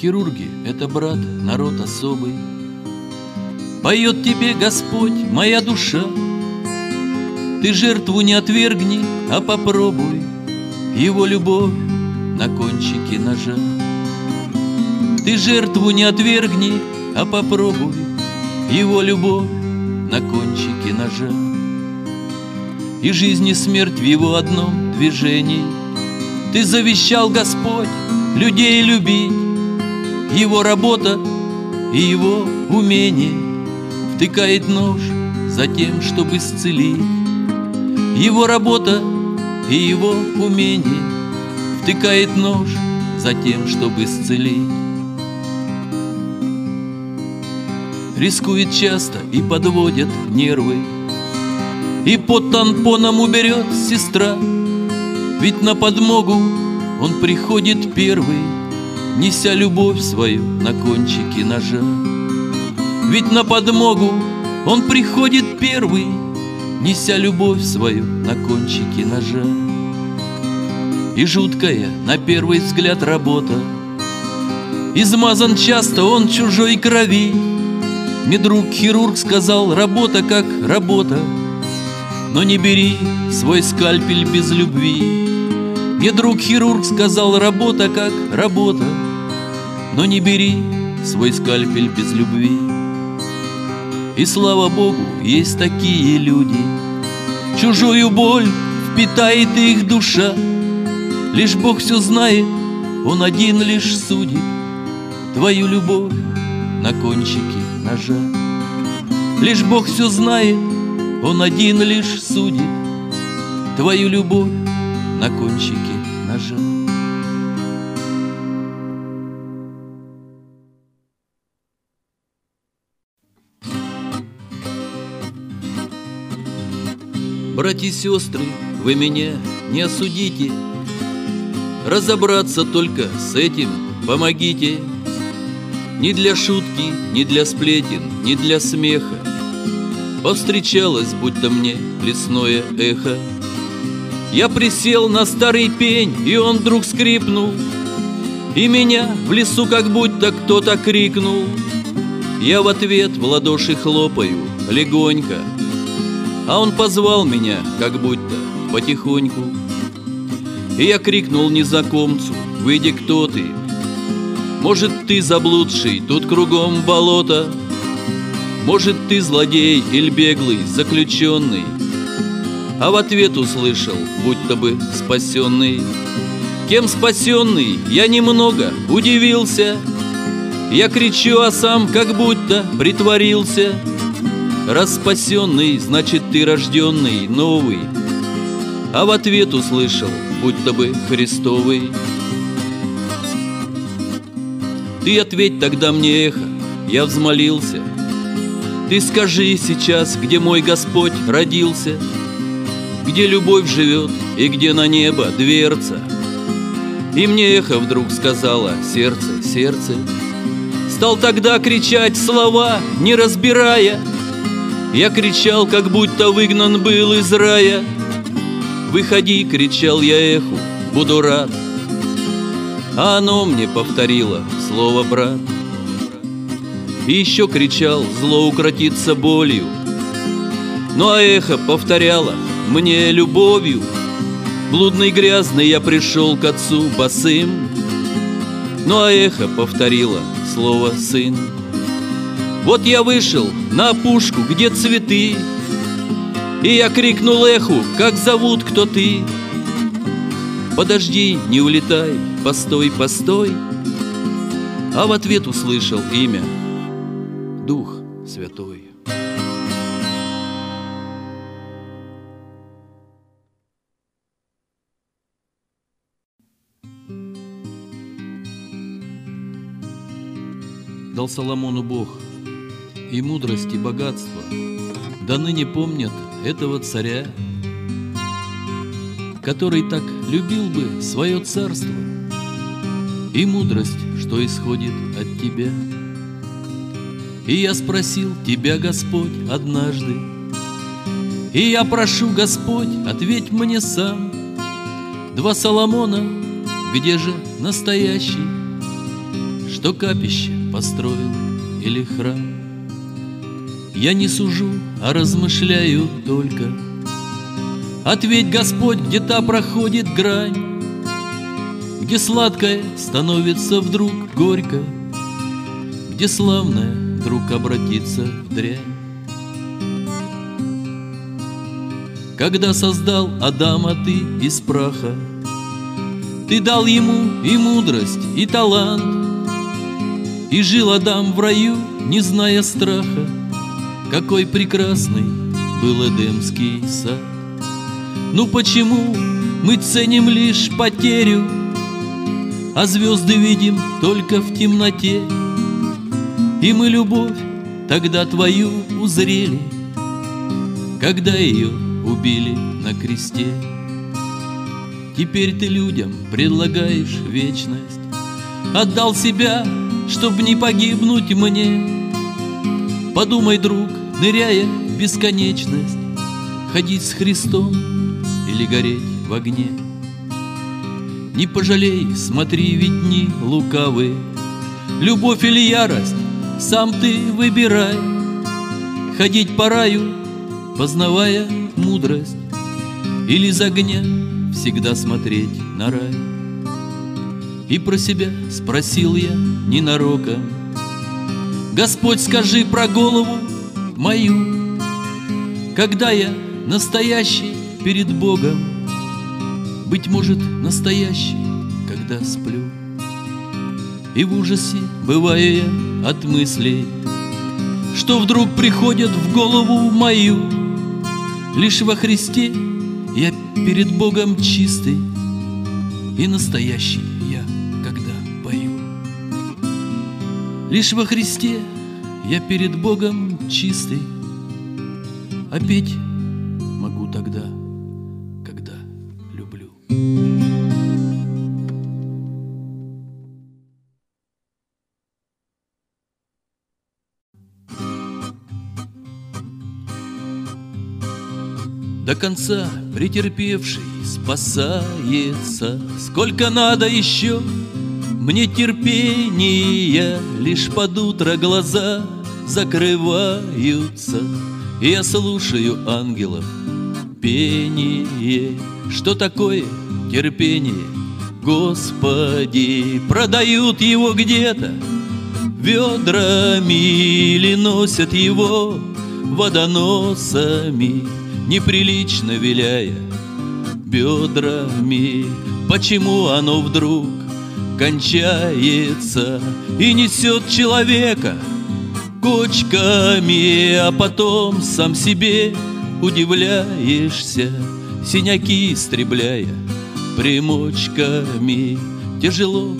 хирурги — это брат, народ особый. Поет тебе Господь, моя душа, Ты жертву не отвергни, а попробуй Его любовь на кончике ножа. Ты жертву не отвергни, а попробуй Его любовь на кончике ножа. И жизнь и смерть в его одном движении. Ты завещал, Господь, людей любить, Его работа и его умение. Втыкает нож за тем, чтобы исцелить. Его работа и его умение. Втыкает нож за тем, чтобы исцелить. Рискует часто и подводят нервы, И под тампоном уберет сестра, Ведь на подмогу он приходит первый, Неся любовь свою на кончике ножа. Ведь на подмогу он приходит первый, Неся любовь свою на кончике ножа. И жуткая, на первый взгляд, работа, Измазан часто он чужой крови, мне друг хирург сказал, работа как работа, Но не бери свой скальпель без любви. Мне друг хирург сказал, работа как работа, Но не бери свой скальпель без любви. И слава Богу, есть такие люди, Чужую боль впитает их душа. Лишь Бог все знает, Он один лишь судит Твою любовь на кончике ножа. Лишь Бог все знает, Он один лишь судит Твою любовь на кончике Братья и сестры, вы меня не осудите, Разобраться только с этим помогите. Ни для шутки, ни для сплетен, ни для смеха. Повстречалось, будто мне лесное эхо. Я присел на старый пень, и он вдруг скрипнул. И меня в лесу как будто кто-то крикнул. Я в ответ в ладоши хлопаю легонько А он позвал меня, как будто потихоньку. И я крикнул незнакомцу, выйди кто ты? Может, ты заблудший, тут кругом болото? Может, ты злодей или беглый, заключенный? А в ответ услышал, будто бы спасенный. Кем спасенный, я немного удивился. Я кричу, а сам как будто притворился Раз спасенный, значит, ты рожденный, новый А в ответ услышал, будто бы Христовый ты ответь тогда мне, эхо, я взмолился. Ты скажи сейчас, где мой Господь родился, Где любовь живет и где на небо дверца. И мне эхо вдруг сказала, сердце, сердце, Стал тогда кричать слова, не разбирая. Я кричал, как будто выгнан был из рая. Выходи, кричал я эху, буду рад, а оно мне повторило слово «брат». И еще кричал, зло укротиться болью. Ну а эхо повторяло мне любовью. Блудный грязный я пришел к отцу босым. Ну а эхо повторило слово «сын». Вот я вышел на опушку, где цветы, И я крикнул эху, как зовут, кто ты. Подожди, не улетай, постой, постой! А в ответ услышал имя Дух Святой Дал Соломону Бог и мудрость, и богатство, Да ныне помнят этого царя, Который так любил бы свое царство И мудрость, что исходит от тебя. И я спросил тебя, Господь, однажды, И я прошу, Господь, ответь мне сам, Два Соломона, где же настоящий? что капище построил или храм. Я не сужу, а размышляю только. Ответь, Господь, где та проходит грань, Где сладкое становится вдруг горько, Где славное вдруг обратится в дрянь. Когда создал Адама ты из праха, Ты дал ему и мудрость, и талант, И жил Адам в раю, не зная страха, Какой прекрасный был Эдемский сад. Ну почему мы ценим лишь потерю, А звезды видим только в темноте? И мы любовь тогда твою узрели, Когда ее убили на кресте. Теперь ты людям предлагаешь вечность, Отдал себя, чтоб не погибнуть мне. Подумай, друг, ныряя в бесконечность, Ходить с Христом или гореть в огне. Не пожалей, смотри, ведь дни лукавые, Любовь или ярость, сам ты выбирай. Ходить по раю, познавая мудрость, Или за огня всегда смотреть на рай. И про себя спросил я ненароком, Господь, скажи про голову мою, Когда я настоящий перед Богом, Быть может, настоящий, когда сплю. И в ужасе бываю я от мыслей, Что вдруг приходят в голову мою, Лишь во Христе я перед Богом чистый И настоящий Лишь во Христе я перед Богом чистый, А петь могу тогда, когда люблю. До конца претерпевший спасается. Сколько надо еще мне терпения, Лишь под утро глаза закрываются, я слушаю ангелов пение. Что такое терпение? Господи, продают его где-то ведрами или носят его водоносами, неприлично виляя бедрами. Почему оно вдруг кончается и несет человека кочками, а потом сам себе удивляешься, синяки истребляя примочками. Тяжело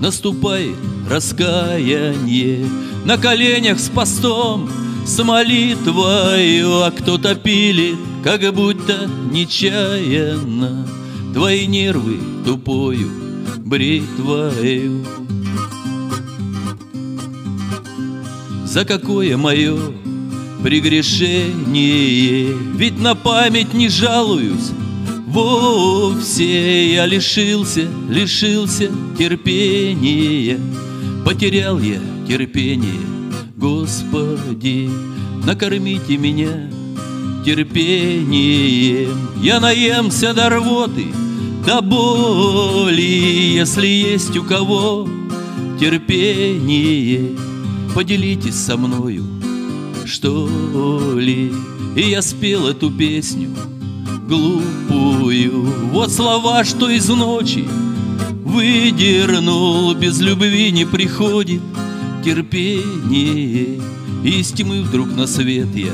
наступает раскаяние на коленях с постом, с молитвою, а кто-то пилит, как будто нечаянно Твои нервы тупою бритвою. За какое мое прегрешение? Ведь на память не жалуюсь. Вовсе я лишился, лишился терпения. Потерял я терпение, Господи Накормите меня терпением. Я наемся до рвоты, до боли Если есть у кого терпение Поделитесь со мною, что ли. И я спел эту песню глупую. Вот слова, что из ночи выдернул Без любви не приходит терпение. И из тьмы вдруг на свет я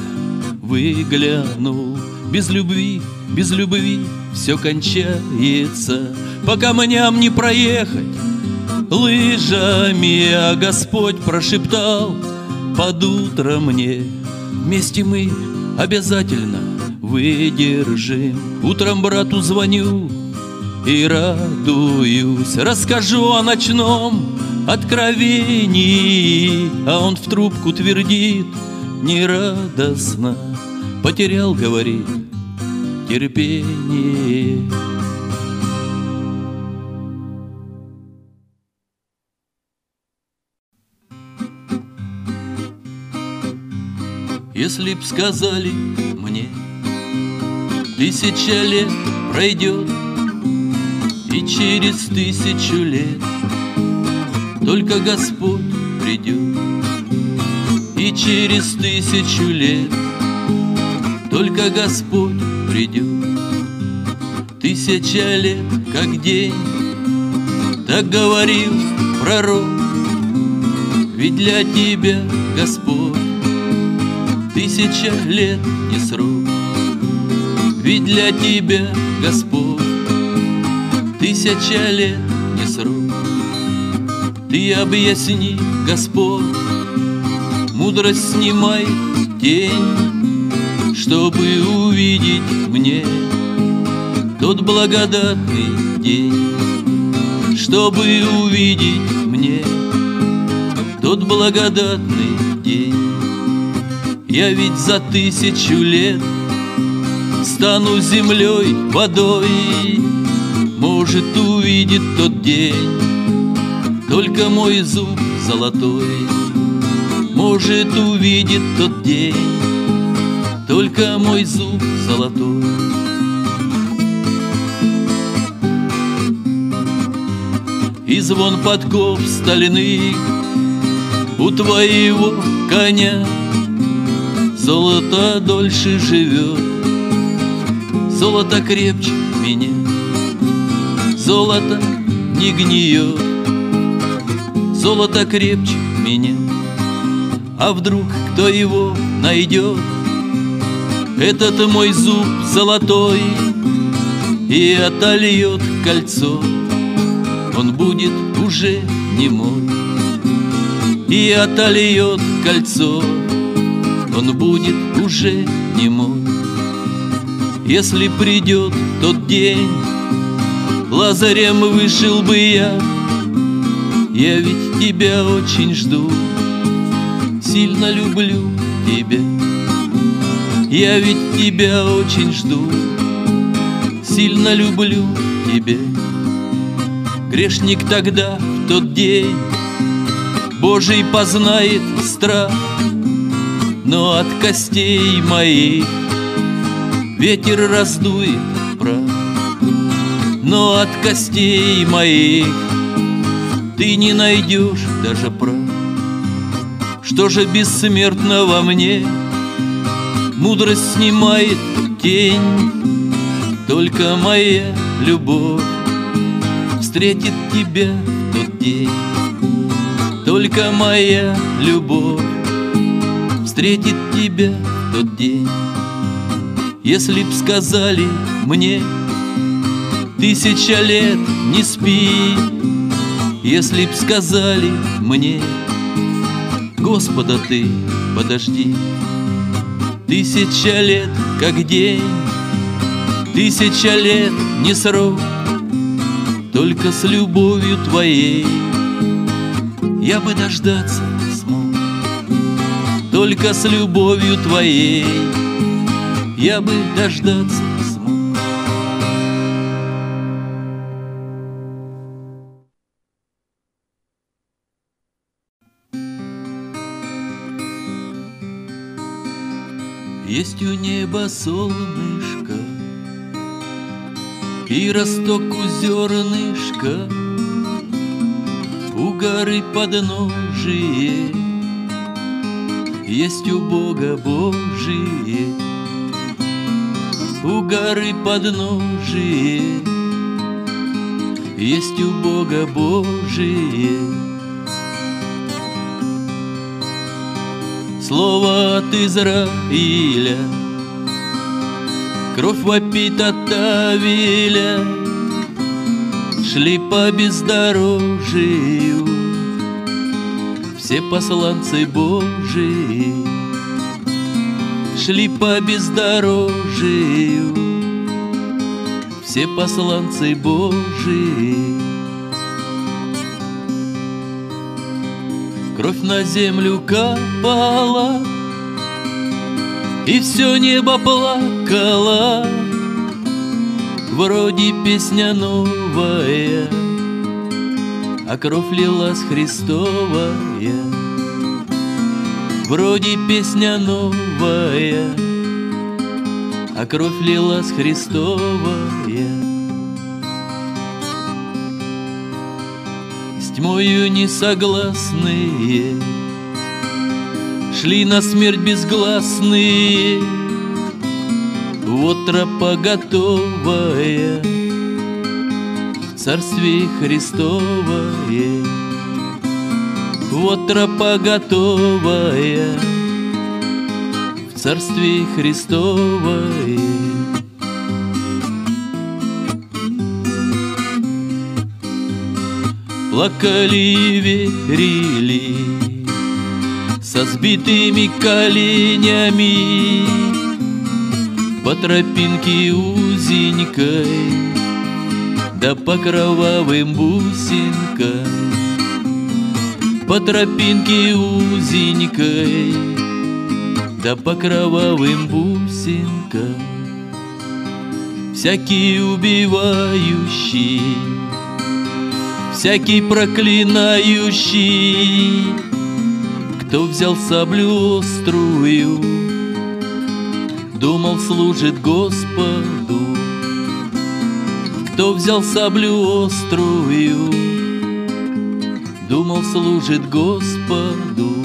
выглянул Без любви, без любви все кончается. По камням не проехать лыжами А Господь прошептал под утро мне Вместе мы обязательно выдержим Утром брату звоню и радуюсь Расскажу о ночном откровении А он в трубку твердит нерадостно Потерял, говорит, терпение. Если б сказали мне, тысяча лет пройдет, и через тысячу лет только Господь придет, и через тысячу лет только Господь придет. Тысяча лет, как день Так говорил пророк. Ведь для тебя, Господь Тысяча лет не срок. Ведь для тебя, Господь Тысяча лет не срок. Ты объясни, Господь Мудрость снимай тень Чтобы увидеть мне Тот благодатный день. Чтобы увидеть мне Тот благодатный день. Я ведь за тысячу лет Стану землей, водой. Может, увидит тот день Только мой зуб золотой. Может, увидит тот день Только мой зуб золотой. И звон подков стальных У твоего коня. Золото дольше живет, золото крепче меня, Золото не гниет, золото крепче меня. А вдруг кто его найдет, Этот мой зуб золотой, И отольет кольцо, Он будет уже не мой, И отольет кольцо, он будет уже не мой. Если придет тот день, Лазарем вышел бы я, Я ведь тебя очень жду, Сильно люблю тебя. Я ведь тебя очень жду, Сильно люблю тебя. Грешник тогда, в тот день, Божий познает страх, но от костей моих Ветер раздует прах. Но от костей моих Ты не найдешь даже прах. Что же бессмертно во мне Мудрость снимает тень Только моя любовь Встретит тебя в тот день Только моя любовь встретит тебя в тот день. Если б сказали мне, тысяча лет не спи, Если б сказали мне, Господа ты подожди, Тысяча лет как день, тысяча лет не срок, Только с любовью твоей я бы дождаться только с любовью твоей я бы дождаться Есть у неба солнышко И росток у зернышка У горы подножие есть у Бога Божие, у горы подножие, есть у Бога Божие. Слово от Израиля, кровь вопит от Авеля, шли по бездорожью все посланцы Божии. Шли по бездорожию Все посланцы Божии Кровь на землю капала И все небо плакало Вроде песня новая а кровь лилась Христовая. Вроде песня новая А кровь лилась Христовая тьмою несогласные. Шли на смерть безгласные. Вот тропа готовая царстве Христовое. Вот тропа готовая В царстве Христовое Плакали верили со сбитыми коленями По тропинке узенькой Да по кровавым бусинкам По тропинке узенькой Да по кровавым бусинкам Всякий убивающий Всякий проклинающий кто взял саблю острую, Думал, служит Господу. Кто взял саблю острую, Думал, служит Господу.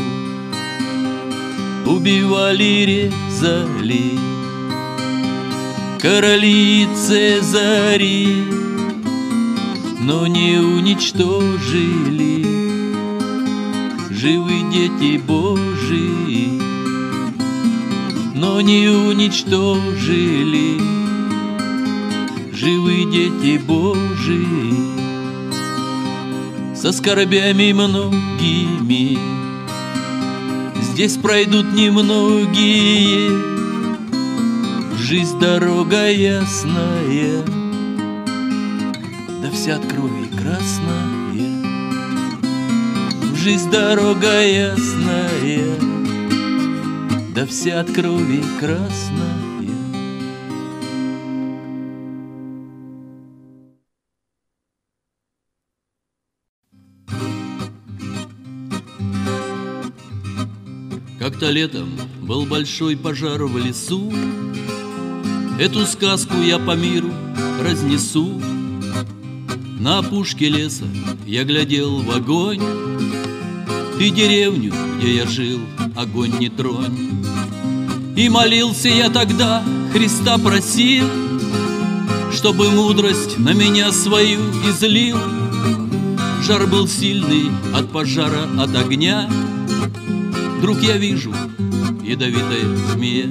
Убивали, резали Короли и цезари, Но не уничтожили. Живы дети Божии, но не уничтожили. Живы дети Божии со скорбями многими. Здесь пройдут немногие, жизнь дорога ясная, вся крови красная жизнь дорога ясная, Да вся от крови красная. Как-то летом был большой пожар в лесу, Эту сказку я по миру разнесу. На опушке леса я глядел в огонь, и деревню, где я жил, огонь не тронь. И молился я тогда, Христа просил, Чтобы мудрость на меня свою излил. Жар был сильный от пожара, от огня. Вдруг я вижу ядовитая змея.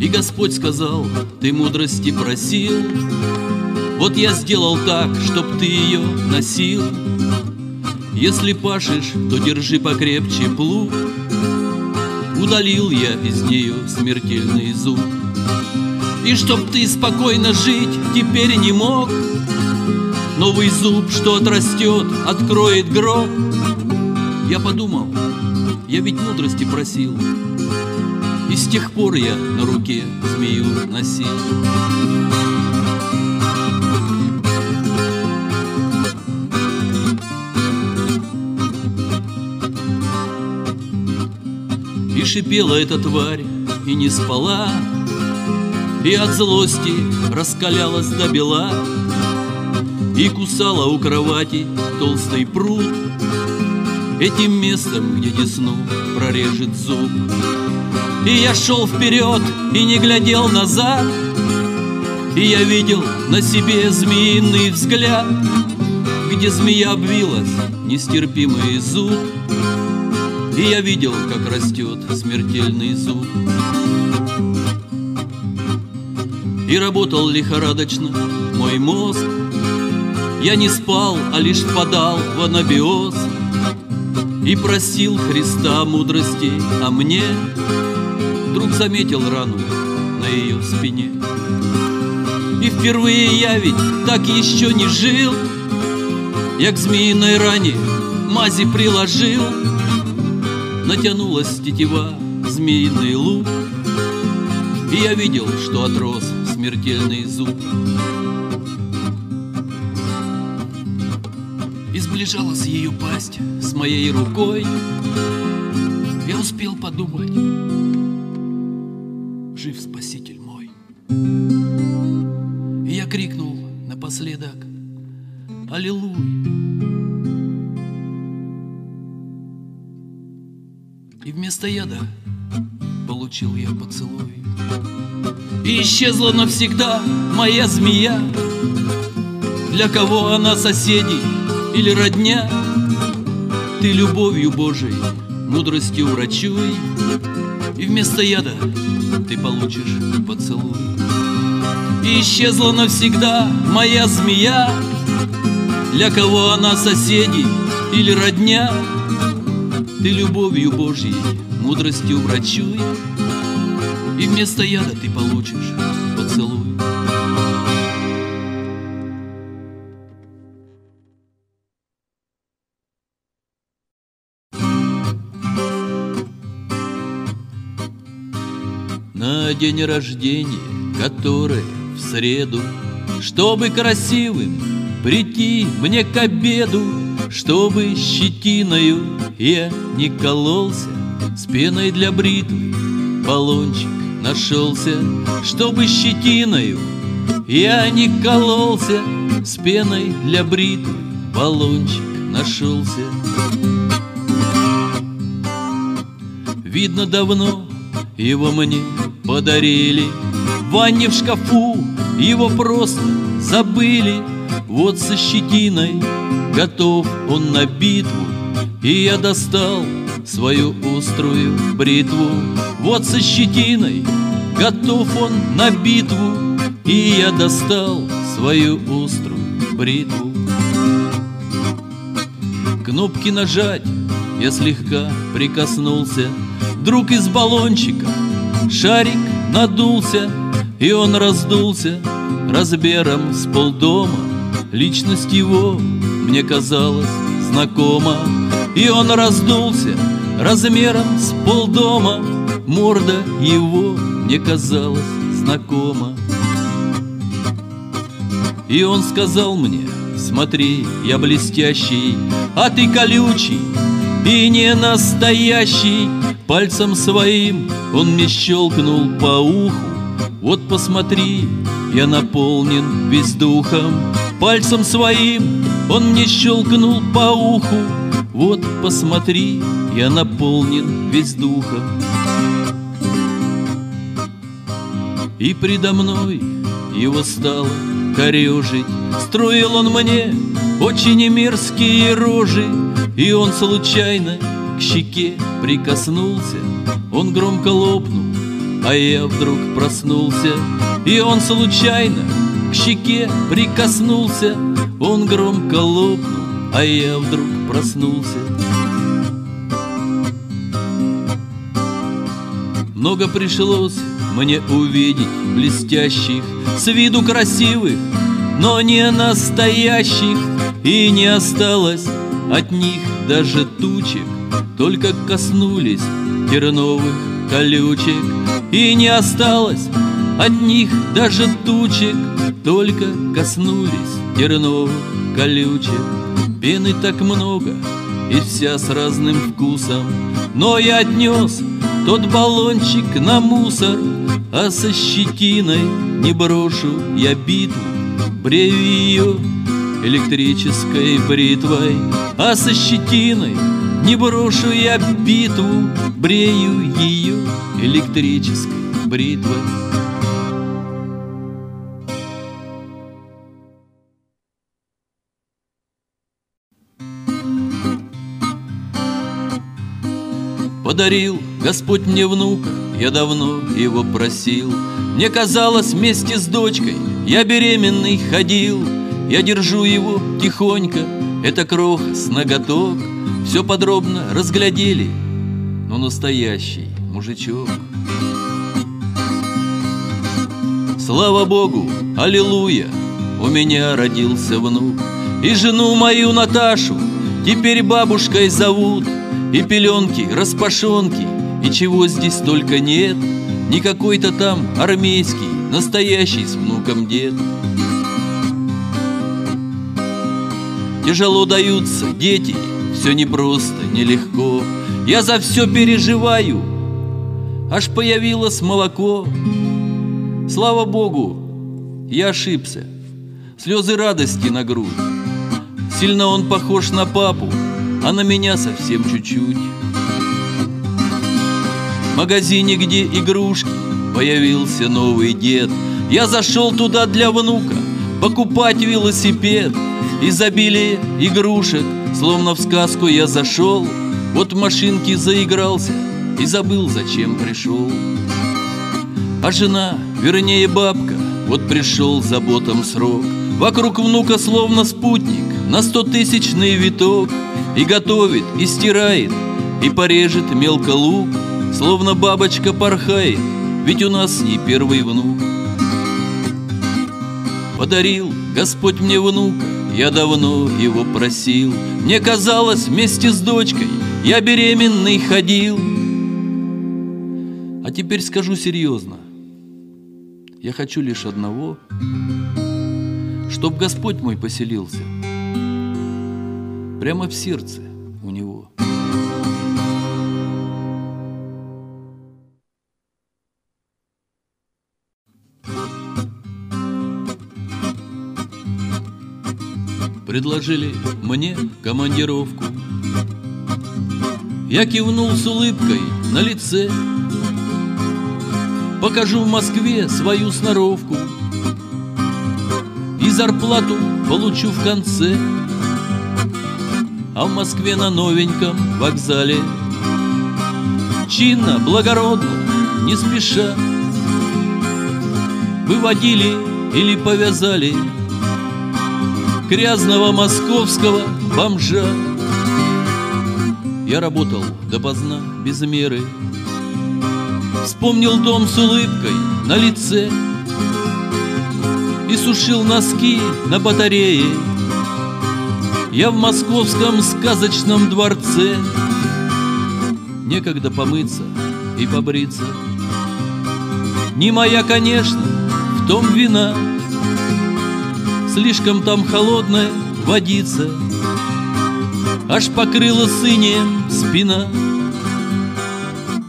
И Господь сказал, ты мудрости просил, вот я сделал так, чтоб ты ее носил. Если пашешь, то держи покрепче плуг. Удалил я из нее смертельный зуб. И чтоб ты спокойно жить теперь не мог, Новый зуб, что отрастет, откроет гроб. Я подумал, я ведь мудрости просил, И с тех пор я на руке змею носил. шипела эта тварь и не спала, И от злости раскалялась до бела, И кусала у кровати толстый пруд, Этим местом, где десну прорежет зуб. И я шел вперед и не глядел назад, И я видел на себе змеиный взгляд, Где змея обвилась нестерпимый зуб, и я видел, как растет смертельный зуб И работал лихорадочно мой мозг. Я не спал, а лишь впадал в анабиоз. И просил Христа мудрости, а мне Вдруг заметил рану на ее спине И впервые я ведь так еще не жил Я к змеиной ране мази приложил Натянулась тетива, змеиный лук, И я видел, что отрос смертельный зуб. Из Приближалась ее пасть с моей рукой. Я успел подумать, жив Спаситель мой. И я крикнул напоследок, Аллилуйя. И вместо яда получил я поцелуй. И исчезла навсегда моя змея, Для кого она соседей или родня, Ты любовью Божией, мудростью врачуй, И вместо яда ты получишь поцелуй. И исчезла навсегда моя змея, Для кого она соседей или родня, Ты любовью Божьей, мудростью врачуй, И вместо яда ты получишь На день рождения, который в среду, Чтобы красивым прийти мне к обеду, Чтобы щетиною я не кололся, С пеной для бритвы баллончик нашелся, Чтобы щетиною я не кололся, С пеной для бритвы баллончик нашелся. Видно давно его мне подарили. В ванне в шкафу его просто забыли. Вот со щетиной готов он на битву. И я достал свою острую бритву. Вот со щетиной готов он на битву. И я достал свою острую бритву. Кнопки нажать я слегка прикоснулся. Вдруг из баллончика шарик надулся И он раздулся размером с полдома. Личность его мне казалась знакома. И он раздулся размером с полдома. Морда его мне казалась знакома. И он сказал мне, смотри, я блестящий, А ты колючий и не настоящий. Пальцем своим он мне щелкнул по уху. Вот посмотри, я наполнен весь духом. Пальцем своим он мне щелкнул по уху. Вот посмотри, я наполнен весь духом. И предо мной его стало корежить Строил он мне очень мерзкие рожи И он случайно к щеке прикоснулся. Он громко лопнул, а я вдруг проснулся. И он случайно к щеке прикоснулся. Он громко лопнул, а я вдруг проснулся. Много пришлось мне увидеть блестящих С виду красивых, но не настоящих. И не осталось от них даже тучек Только коснулись терновых колючек. И не осталось от них даже тучек Только коснулись терновых колючек. Пены так много и вся с разным вкусом Но я отнес тот баллончик на мусор А со щетиной не брошу я битву Брею ее электрической бритвой А со щетиной не брошу я битву Брею ее электрической бритвой. Подарил Господь мне внука, я давно его просил. Мне казалось вместе с дочкой я беременный ходил Я держу его тихонько, это кроха с ноготок Все подробно разглядели, но настоящий мужичок. Слава Богу, аллилуйя, у меня родился внук. И жену мою Наташу теперь бабушкой зовут. И пеленки, распашонки, и чего здесь только нет. Не какой-то там армейский, настоящий с внуком дед Тяжело даются дети, все непросто, нелегко. Я за все переживаю, аж появилось молоко. Слава Богу, я ошибся. Слезы радости на грудь. Сильно он похож на папу, а на меня совсем чуть-чуть. В магазине, где игрушки, появился новый дед. Я зашел туда для внука, покупать велосипед. Изобилие игрушек, словно в сказку я зашел. Вот в машинке заигрался и забыл, зачем пришел. А жена, вернее бабка, вот пришел заботам срок. Вокруг внука словно спутник на стотысячный виток И готовит, и стирает, и порежет мелко лук Словно бабочка порхает, ведь у нас не первый внук Подарил Господь мне внука, я давно его просил. Мне казалось, вместе с дочкой я беременный ходил. А теперь скажу серьезно. Я хочу лишь одного Чтоб Господь мой поселился Прямо в сердце Предложили мне командировку. Я кивнул с улыбкой на лице. Покажу в Москве свою сноровку. И зарплату получу в конце. А в Москве на новеньком вокзале. Чинно, благородно, не спеша. Выводили или повязали Грязного московского бомжа. Я работал допоздна, без меры. Вспомнил дом с улыбкой на лице И сушил носки на батарее. Я в московском сказочном дворце. Некогда помыться и побриться. Не моя, конечно, в том вина Слишком там холодная водица Аж покрыла синем спина.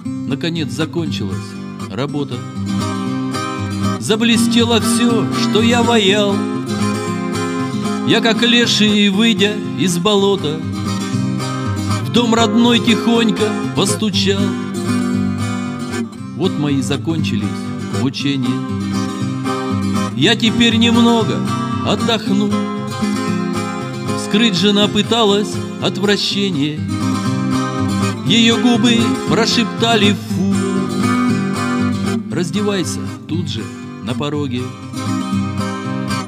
Наконец закончилась работа. Заблестело все, что я воял Я как леший, выйдя из болота В дом родной тихонько постучал. Вот мои закончились мучения. Я теперь немного отдохну Скрыть жена пыталась отвращение. Ее губы прошептали фу Раздевайся тут же на пороге.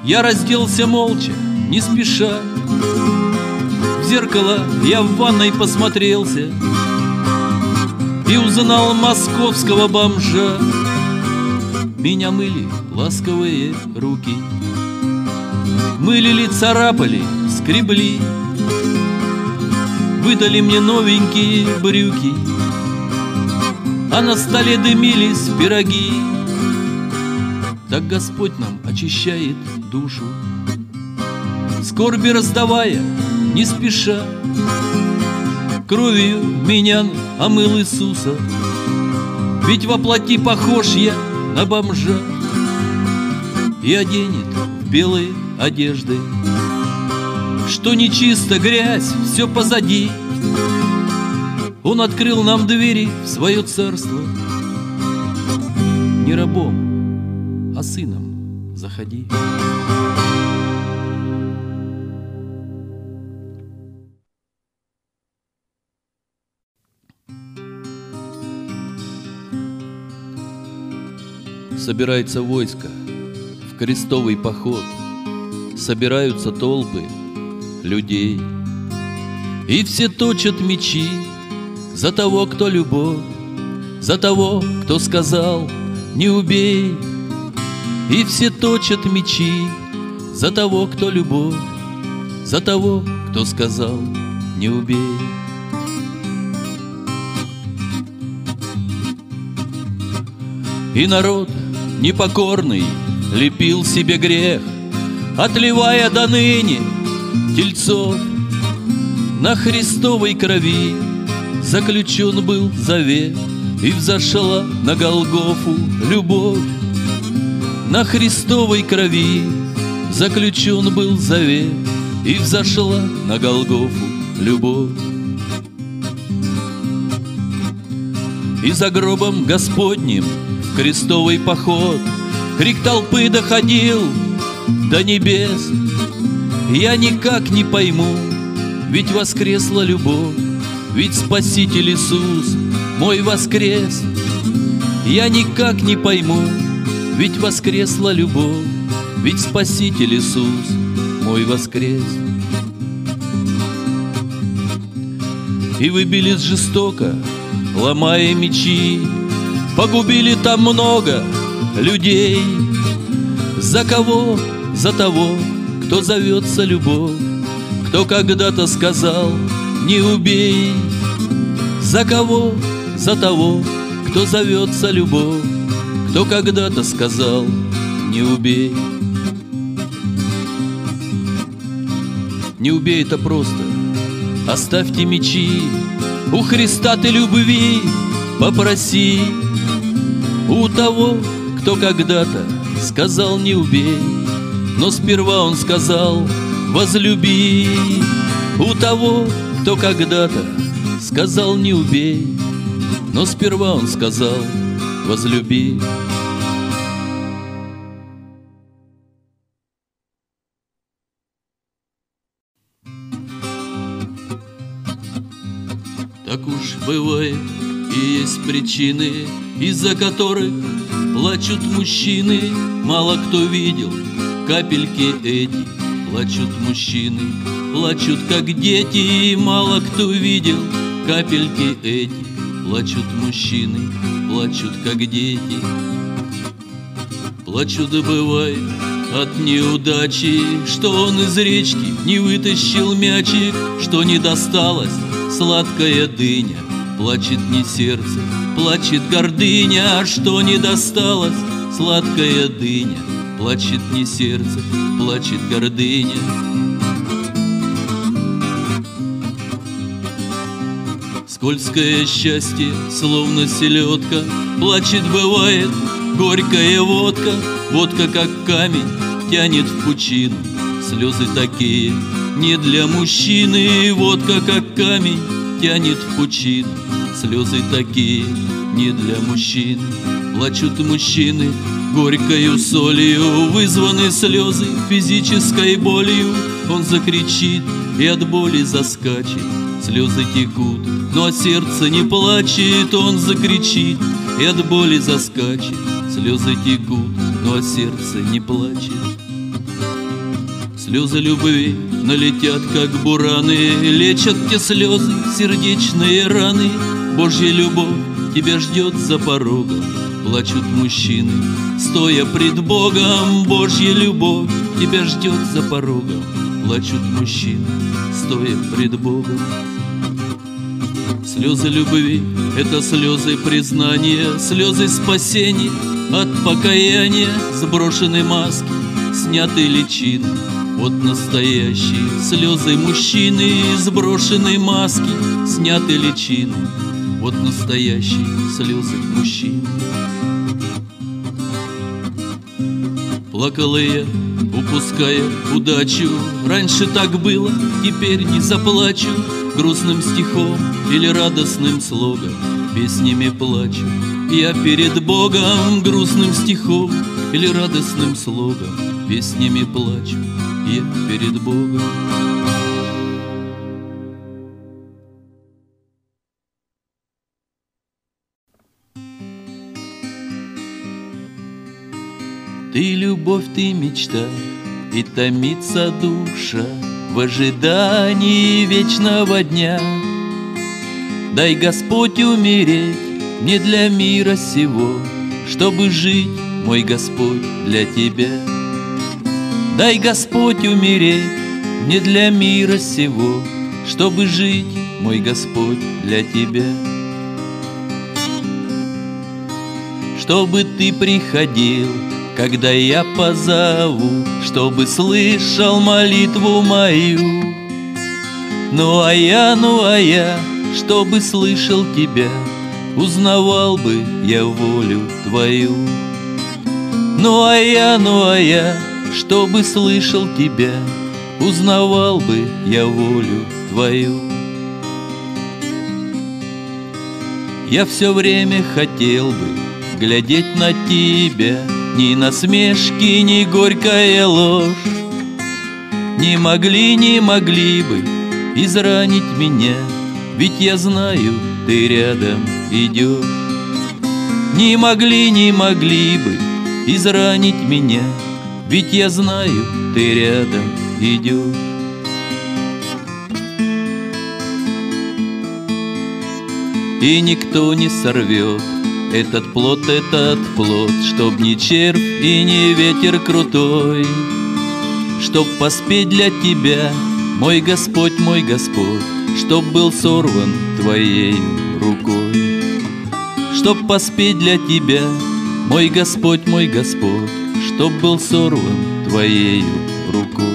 Я разделся молча, не спеша. В зеркало я в ванной посмотрелся И узнал московского бомжа. Меня мыли ласковые руки Мылили, царапали, скребли. Выдали мне новенькие брюки. А на столе дымились пироги. Так Господь нам очищает душу. Скорби раздавая, не спеша. Кровью меня омыл Иисуса. Ведь воплоти похож я на бомжа. И оденет в белые одежды Что нечисто, грязь, все позади. Он открыл нам двери в свое царство. Не рабом, а сыном заходи. Собирается войско в крестовый поход – собираются толпы людей. И все точат мечи за того, кто любовь, за того, кто сказал «не убей». И все точат мечи за того, кто любовь, за того, кто сказал «не убей». И народ непокорный лепил себе грех – Отливая до ныне тельцов На Христовой крови. Заключен был завет И взошла на Голгофу любовь. На Христовой крови заключен был завет И взошла на Голгофу любовь. И за гробом Господним в крестовый поход Крик толпы доходил до небес Я никак не пойму, ведь воскресла любовь Ведь Спаситель Иисус мой воскрес Я никак не пойму, ведь воскресла любовь Ведь Спаситель Иисус мой воскрес И выбились жестоко ломая мечи, Погубили там много людей. За кого? За того, кто зовется любовь, Кто когда-то сказал «не убей». За кого? За того, кто зовется любовь, Кто когда-то сказал «не убей». Не убей это просто, оставьте мечи, у Христа ты любви попроси У того, кто когда-то сказал не убей Но сперва он сказал возлюби У того, кто когда-то сказал не убей Но сперва он сказал возлюби Так уж бывает, и есть причины, из-за которых плачут мужчины. Мало кто видел капельки эти, плачут мужчины, плачут как дети. Мало кто видел капельки эти, плачут мужчины, плачут как дети. Плачут и бывает от неудачи, что он из речки не вытащил мячик, что не досталось сладкая дыня Плачет не сердце, плачет гордыня Что не досталось, сладкая дыня Плачет не сердце, плачет гордыня. Скользкое счастье, словно селедка Плачет бывает горькая водка. Водка, как камень, тянет в пучину Слезы такие не для мужчины. Водка как камень тянет в пучину Слезы такие не для мужчин Плачут мужчины горькою солью Вызваны слезы физической болью. Он закричит и от боли заскачет. Слезы текут, но от сердца не плачет. Он закричит и от боли заскачет. Слезы текут, но от сердца не плачет. Слезы любви налетят, как бураны Лечат те слезы, сердечные раны. Божья любовь тебя ждет за порогом Плачут мужчины, стоя пред Богом. Божья любовь тебя ждет за порогом. Плачут мужчины, стоя пред Богом. Слезы любви — это слезы признания Слезы спасения от покаяния. Сброшены маски, сняты личины вот настоящие слезы мужчины, сброшенные маски, сняты личины. Вот настоящие слезы мужчины. Плакала я, упуская удачу. Раньше так было, теперь не заплачу. Грустным стихом или радостным слогом Песнями плачу. Я перед Богом Грустным стихом или радостным слогом Песнями плачу. Я перед Богом. Ты любовь, ты мечта, и томится душа В ожидании вечного дня. Дай Господь умереть не для мира сего, Чтобы жить, мой Господь, для Тебя. Дай Господь умереть не для мира сего, Чтобы жить, мой Господь, для Тебя. Чтобы Ты приходил когда я позову, чтобы слышал молитву мою. Ну а я, ну а я, чтобы слышал тебя, узнавал бы я волю твою. Ну а я, ну а я, чтобы слышал тебя, узнавал бы я волю твою. Я все время хотел бы глядеть на тебя, Ни насмешки, ни горькая ложь. Не могли, не могли бы изранить меня, Ведь я знаю, ты рядом идешь. Не могли, не могли бы изранить меня, Ведь я знаю, ты рядом идешь. И никто не сорвет этот плод, этот плод, Чтоб ни червь и ни ветер крутой, Чтоб поспеть для тебя, мой Господь, мой Господь, Чтоб был сорван твоей рукой. Чтоб поспеть для тебя, мой Господь, мой Господь, Чтоб был сорван твоей рукой.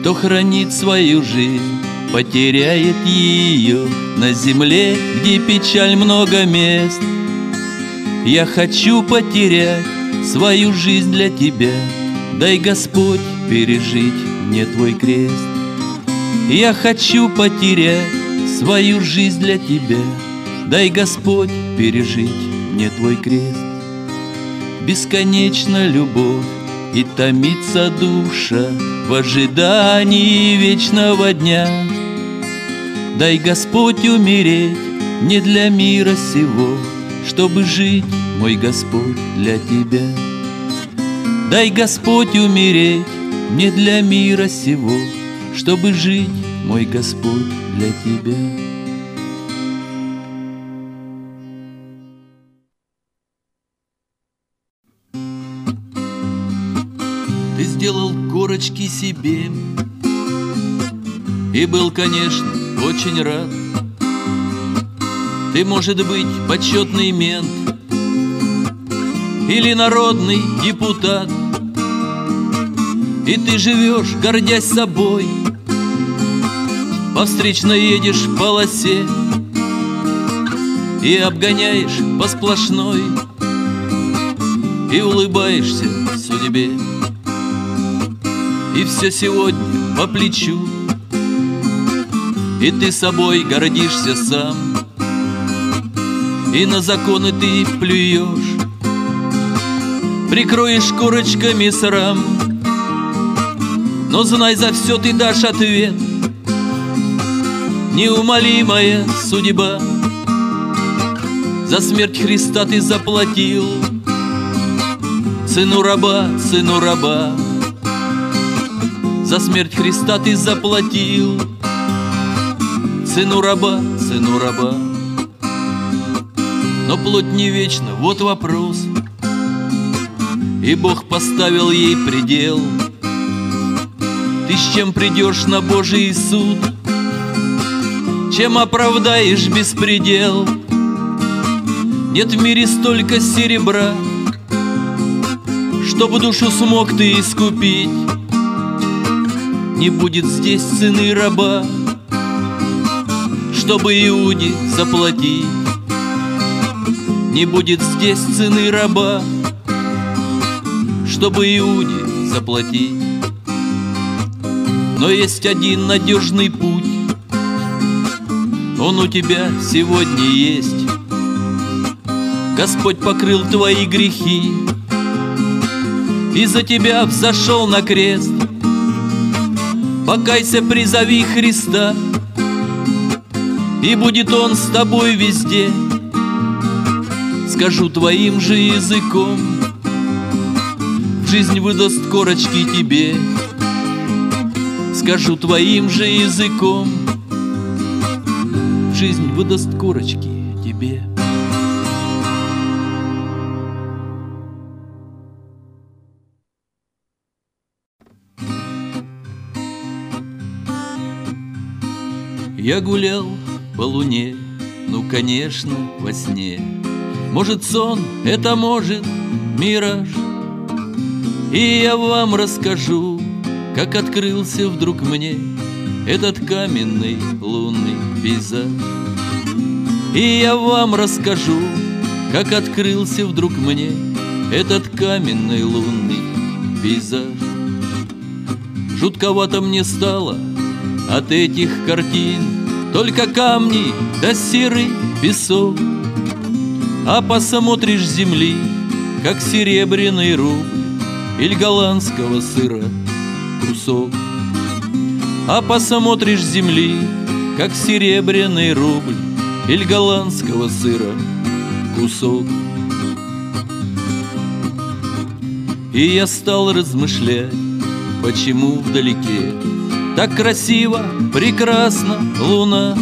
Кто хранит свою жизнь, потеряет ее На земле, где печаль много мест. Я хочу потерять свою жизнь для тебя, Дай, Господь, пережить мне твой крест. Я хочу потерять свою жизнь для тебя, Дай, Господь, пережить мне твой крест. Бесконечна любовь и томится душа В ожидании вечного дня Дай Господь умереть не для мира сего Чтобы жить, мой Господь, для Тебя. Дай Господь умереть не для мира сего Чтобы жить, мой Господь, для Тебя. Ты сделал корочки себе И был, конечно, очень рад. Ты, может быть, почетный мент Или народный депутат И ты живешь, гордясь собой По встречной едешь в полосе И обгоняешь по сплошной И улыбаешься судьбе. И все сегодня по плечу И ты собой гордишься сам. И на законы ты плюешь. Прикроешь корочками срам. Но знай, за все ты дашь ответ. Неумолимая судьба. За смерть Христа ты заплатил. Сыну раба, сыну раба. За смерть Христа ты заплатил Сыну раба, сыну раба. Но плоть не вечна, вот вопрос. И Бог поставил ей предел. Ты с чем придешь на Божий суд? Чем оправдаешь беспредел? Нет в мире столько серебра Чтобы душу смог ты искупить. Не будет здесь цены раба, Чтобы Иуде заплатить. Не будет здесь цены раба, Чтобы Иуде заплатить. Но есть один надежный путь, Он у тебя сегодня есть. Господь покрыл твои грехи И за тебя взошел на крест — Покайся, призови Христа, И будет Он с тобой везде. Скажу твоим же языком, Жизнь выдаст корочки тебе. Скажу твоим же языком, Жизнь выдаст корочки тебе. Я гулял по луне, ну, конечно, во сне. Может сон, это может мираж. И я вам расскажу, как открылся вдруг мне Этот каменный лунный пейзаж. И я вам расскажу, как открылся вдруг мне Этот каменный лунный пейзаж. Жутковато мне стало от этих картин Только камни да серый песок а посмотришь земли, как серебряный рубль Или голландского сыра кусок. А посмотришь земли, как серебряный рубль Или голландского сыра кусок. И я стал размышлять, почему вдалеке Так красиво, прекрасно луна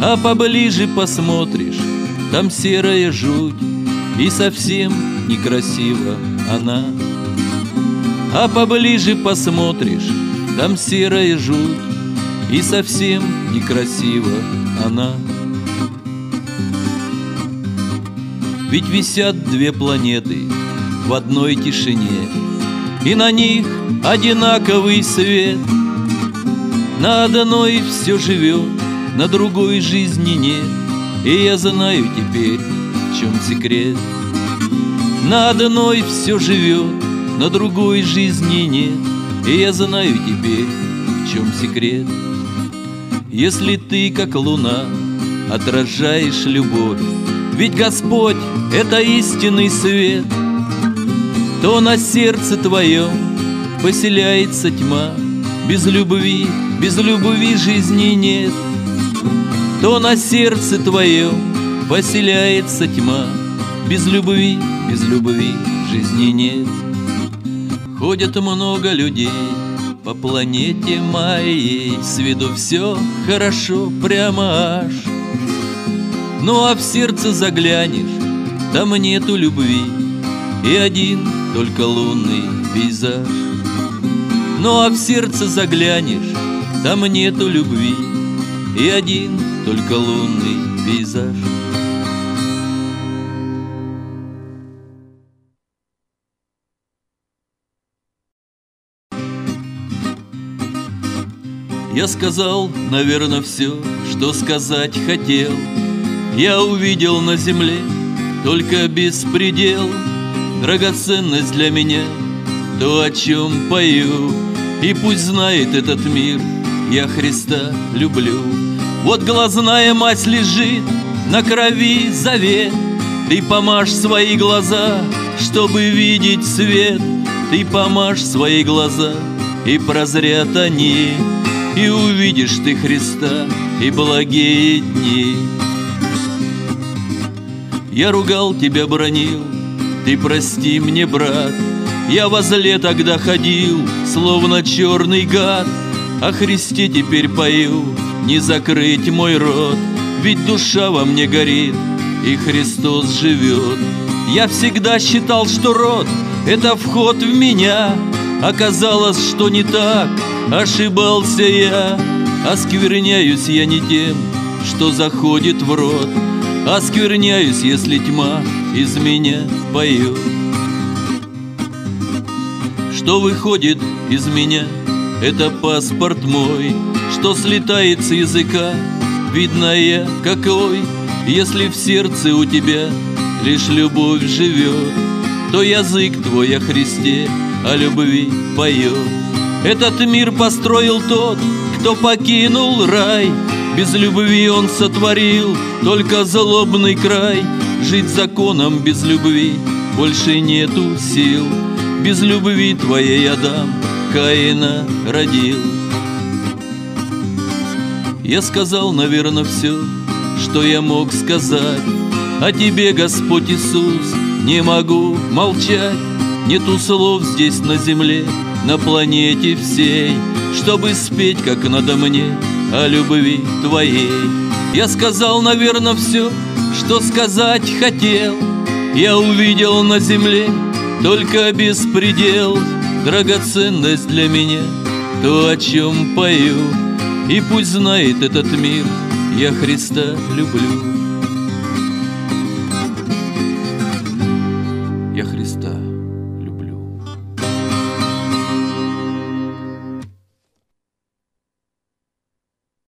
А поближе посмотришь там серая жуть, и совсем некрасива она. А поближе посмотришь, там серая жуть, и совсем некрасива она. Ведь висят две планеты в одной тишине, И на них одинаковый свет. На одной все живет, на другой жизни нет. И я знаю теперь, в чем секрет На одной все живет, на другой жизни нет И я знаю теперь, в чем секрет Если ты, как луна, отражаешь любовь Ведь Господь — это истинный свет То на сердце твоем поселяется тьма Без любви, без любви жизни нет — то на сердце твоем поселяется тьма. Без любви, без любви жизни нет. Ходят много людей по планете моей, С виду все хорошо, прямо аж. Ну а в сердце заглянешь, там нету любви, И один только лунный пейзаж. Ну а в сердце заглянешь, там нету любви, И один только лунный пейзаж. Я сказал, наверное, все, что сказать хотел. Я увидел на земле только беспредел, Драгоценность для меня, то, о чем пою. И пусть знает этот мир, я Христа люблю. Вот глазная мать лежит на крови завет Ты помажь свои глаза, чтобы видеть свет Ты помажь свои глаза, и прозрят они И увидишь ты Христа и благие дни Я ругал тебя, бронил, ты прости мне, брат Я возле тогда ходил, словно черный гад. О Христе теперь пою, не закрыть мой рот, ведь душа во мне горит, и Христос живет. Я всегда считал, что род — это вход в меня, Оказалось, что не так, ошибался я, Оскверняюсь я не тем, что заходит в рот, Оскверняюсь, если тьма из меня поет. Что выходит из меня, это паспорт мой, что слетает с языка, видно я какой, если в сердце у тебя лишь любовь живет, то язык твой о Христе, о любви поет. Этот мир построил тот, кто покинул рай, без любви он сотворил только злобный край. Жить законом без любви больше нету сил, без любви твоей Адам Каина родил. Я сказал, наверное, все, что я мог сказать. О тебе, Господь Иисус, не могу молчать. Нету слов здесь на земле, на планете всей Чтобы спеть, как надо мне, о любви Твоей. Я сказал, наверное, все, что сказать хотел Я увидел на земле только беспредел Драгоценность для меня, то, о чем пою и пусть знает этот мир, я Христа люблю.